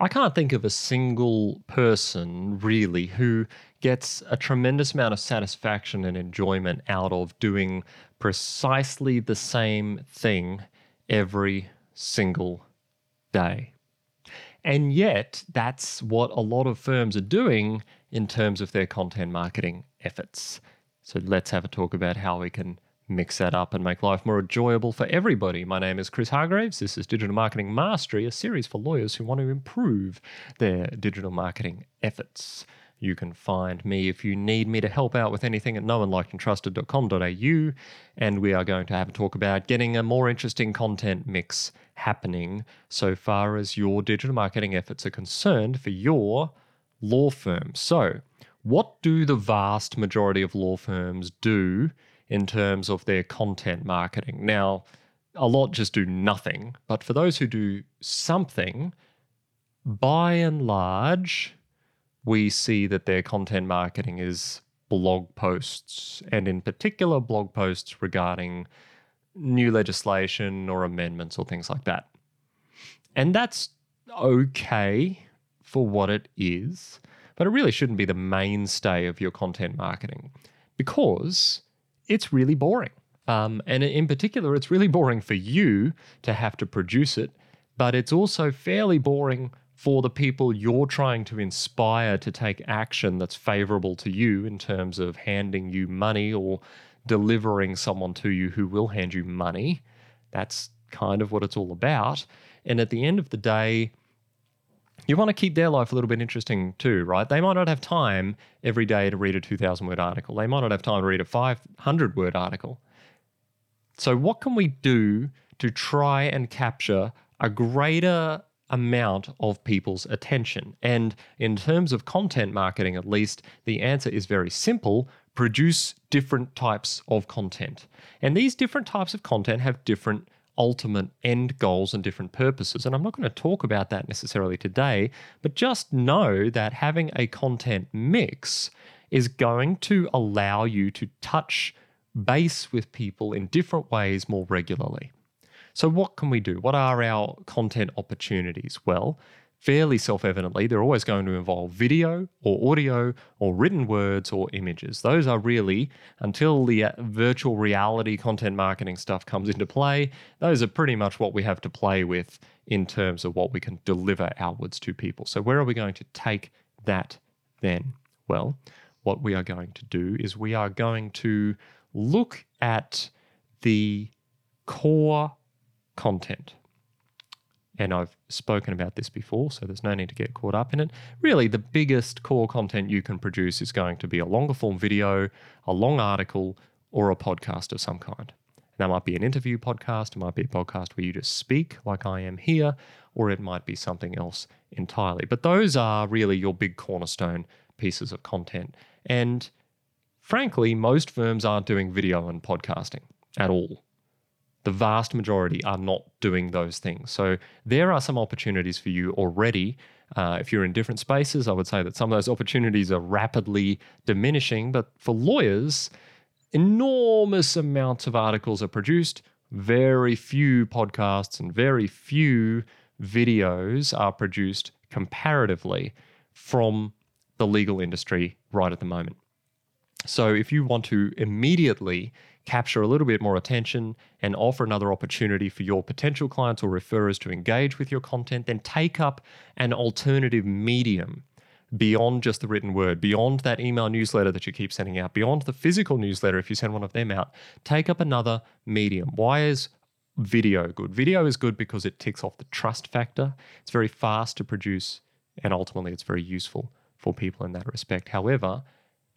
I can't think of a single person really who gets a tremendous amount of satisfaction and enjoyment out of doing precisely the same thing every single day. And yet, that's what a lot of firms are doing in terms of their content marketing efforts. So let's have a talk about how we can mix that up and make life more enjoyable for everybody. My name is Chris Hargraves. This is Digital Marketing Mastery, a series for lawyers who want to improve their digital marketing efforts. You can find me if you need me to help out with anything at knownlikedandtrusted.com.au. And we are going to have a talk about getting a more interesting content mix happening so far as your digital marketing efforts are concerned for your law firm. So, what do the vast majority of law firms do in terms of their content marketing? Now, a lot just do nothing, but for those who do something, by and large, we see that their content marketing is blog posts, and in particular, blog posts regarding new legislation or amendments or things like that. And that's okay for what it is, but it really shouldn't be the mainstay of your content marketing because it's really boring. Um, and in particular, it's really boring for you to have to produce it, but it's also fairly boring for the people you're trying to inspire to take action that's favorable to you in terms of handing you money or delivering someone to you who will hand you money. That's kind of what it's all about. And at the end of the day, you want to keep their life a little bit interesting too, right? They might not have time every day to read a 2,000 word article. They might not have time to read a 500 word article. So, what can we do to try and capture a greater amount of people's attention? And in terms of content marketing, at least, the answer is very simple produce different types of content. And these different types of content have different ultimate end goals and different purposes. And I'm not going to talk about that necessarily today, but just know that having a content mix is going to allow you to touch base with people in different ways more regularly. So, what can we do? What are our content opportunities? Well, fairly self evidently, they're always going to involve video or audio or written words or images. Those are really, until the uh, virtual reality content marketing stuff comes into play, those are pretty much what we have to play with in terms of what we can deliver outwards to people. So, where are we going to take that then? Well, what we are going to do is we are going to look at the core content. And I've spoken about this before, so there's no need to get caught up in it. Really, the biggest core content you can produce is going to be a longer form video, a long article, or a podcast of some kind. And That might be an interview podcast, it might be a podcast where you just speak like I am here, or it might be something else entirely. But those are really your big cornerstone pieces of content. And frankly, most firms aren't doing video and podcasting at all the vast majority are not doing those things. So there are some opportunities for you already. Uh, if you're in different spaces, I would say that some of those opportunities are rapidly diminishing. But for lawyers, enormous amounts of articles are produced, very few podcasts and very few videos are produced comparatively from the legal industry right at the moment. So if you want to immediately capture a little bit more attention and offer another opportunity for your potential clients or referrers to engage with your content, then take up an alternative medium beyond just the written word, beyond that email newsletter that you keep sending out, beyond the physical newsletter if you send one of them out. Take up another medium. Why is video good? Video is good because it ticks off the trust factor. It's very fast to produce and ultimately it's very useful for people in that respect. However,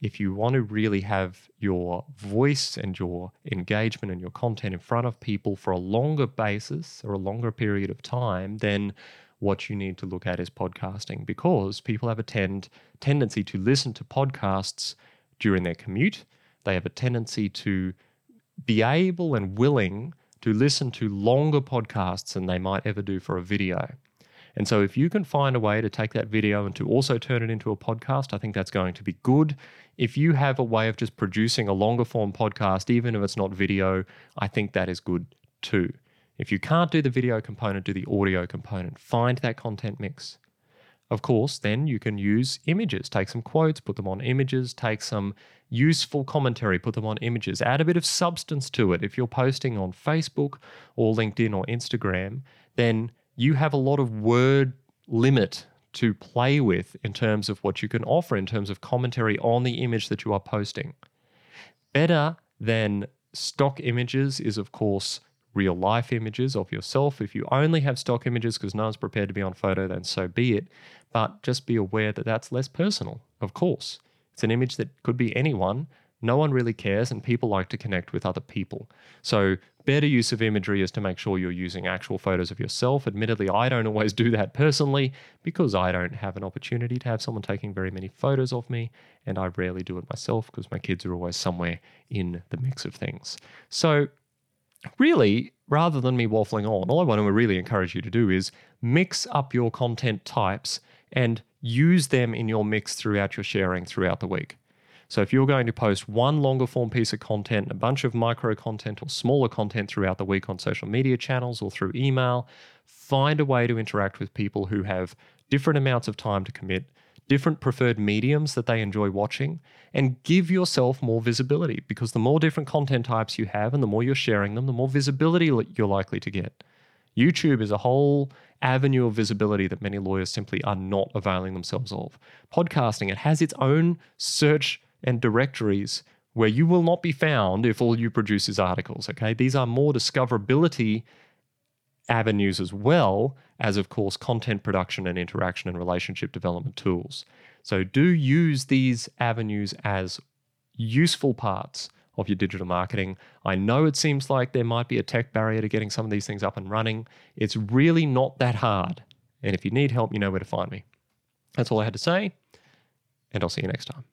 if you want to really have your voice and your engagement and your content in front of people for a longer basis or a longer period of time, then what you need to look at is podcasting because people have a tend, tendency to listen to podcasts during their commute. They have a tendency to be able and willing to listen to longer podcasts than they might ever do for a video. And so, if you can find a way to take that video and to also turn it into a podcast, I think that's going to be good. If you have a way of just producing a longer form podcast, even if it's not video, I think that is good too. If you can't do the video component, do the audio component. Find that content mix. of course, then you can use images. Take some quotes, put them on images, take some useful commentary, put them on images, add a bit of substance to it. If you're posting on Facebook or LinkedIn or Instagram, then you have a lot of word limit to play with in terms of what you can offer in terms of commentary on the image that you are posting. Better than stock images is, of course, real life images of yourself. If you only have stock images because no one's prepared to be on photo, then so be it. But just be aware that that's less personal, of course. It's an image that could be anyone. No one really cares, and people like to connect with other people. So, better use of imagery is to make sure you're using actual photos of yourself. Admittedly, I don't always do that personally because I don't have an opportunity to have someone taking very many photos of me, and I rarely do it myself because my kids are always somewhere in the mix of things. So, really, rather than me waffling on, all I want to really encourage you to do is mix up your content types and use them in your mix throughout your sharing throughout the week. So if you're going to post one longer form piece of content, a bunch of micro content or smaller content throughout the week on social media channels or through email, find a way to interact with people who have different amounts of time to commit, different preferred mediums that they enjoy watching, and give yourself more visibility because the more different content types you have and the more you're sharing them, the more visibility you're likely to get. YouTube is a whole avenue of visibility that many lawyers simply are not availing themselves of. Podcasting, it has its own search and directories where you will not be found if all you produce is articles. Okay, these are more discoverability avenues as well as, of course, content production and interaction and relationship development tools. So, do use these avenues as useful parts of your digital marketing. I know it seems like there might be a tech barrier to getting some of these things up and running. It's really not that hard. And if you need help, you know where to find me. That's all I had to say, and I'll see you next time.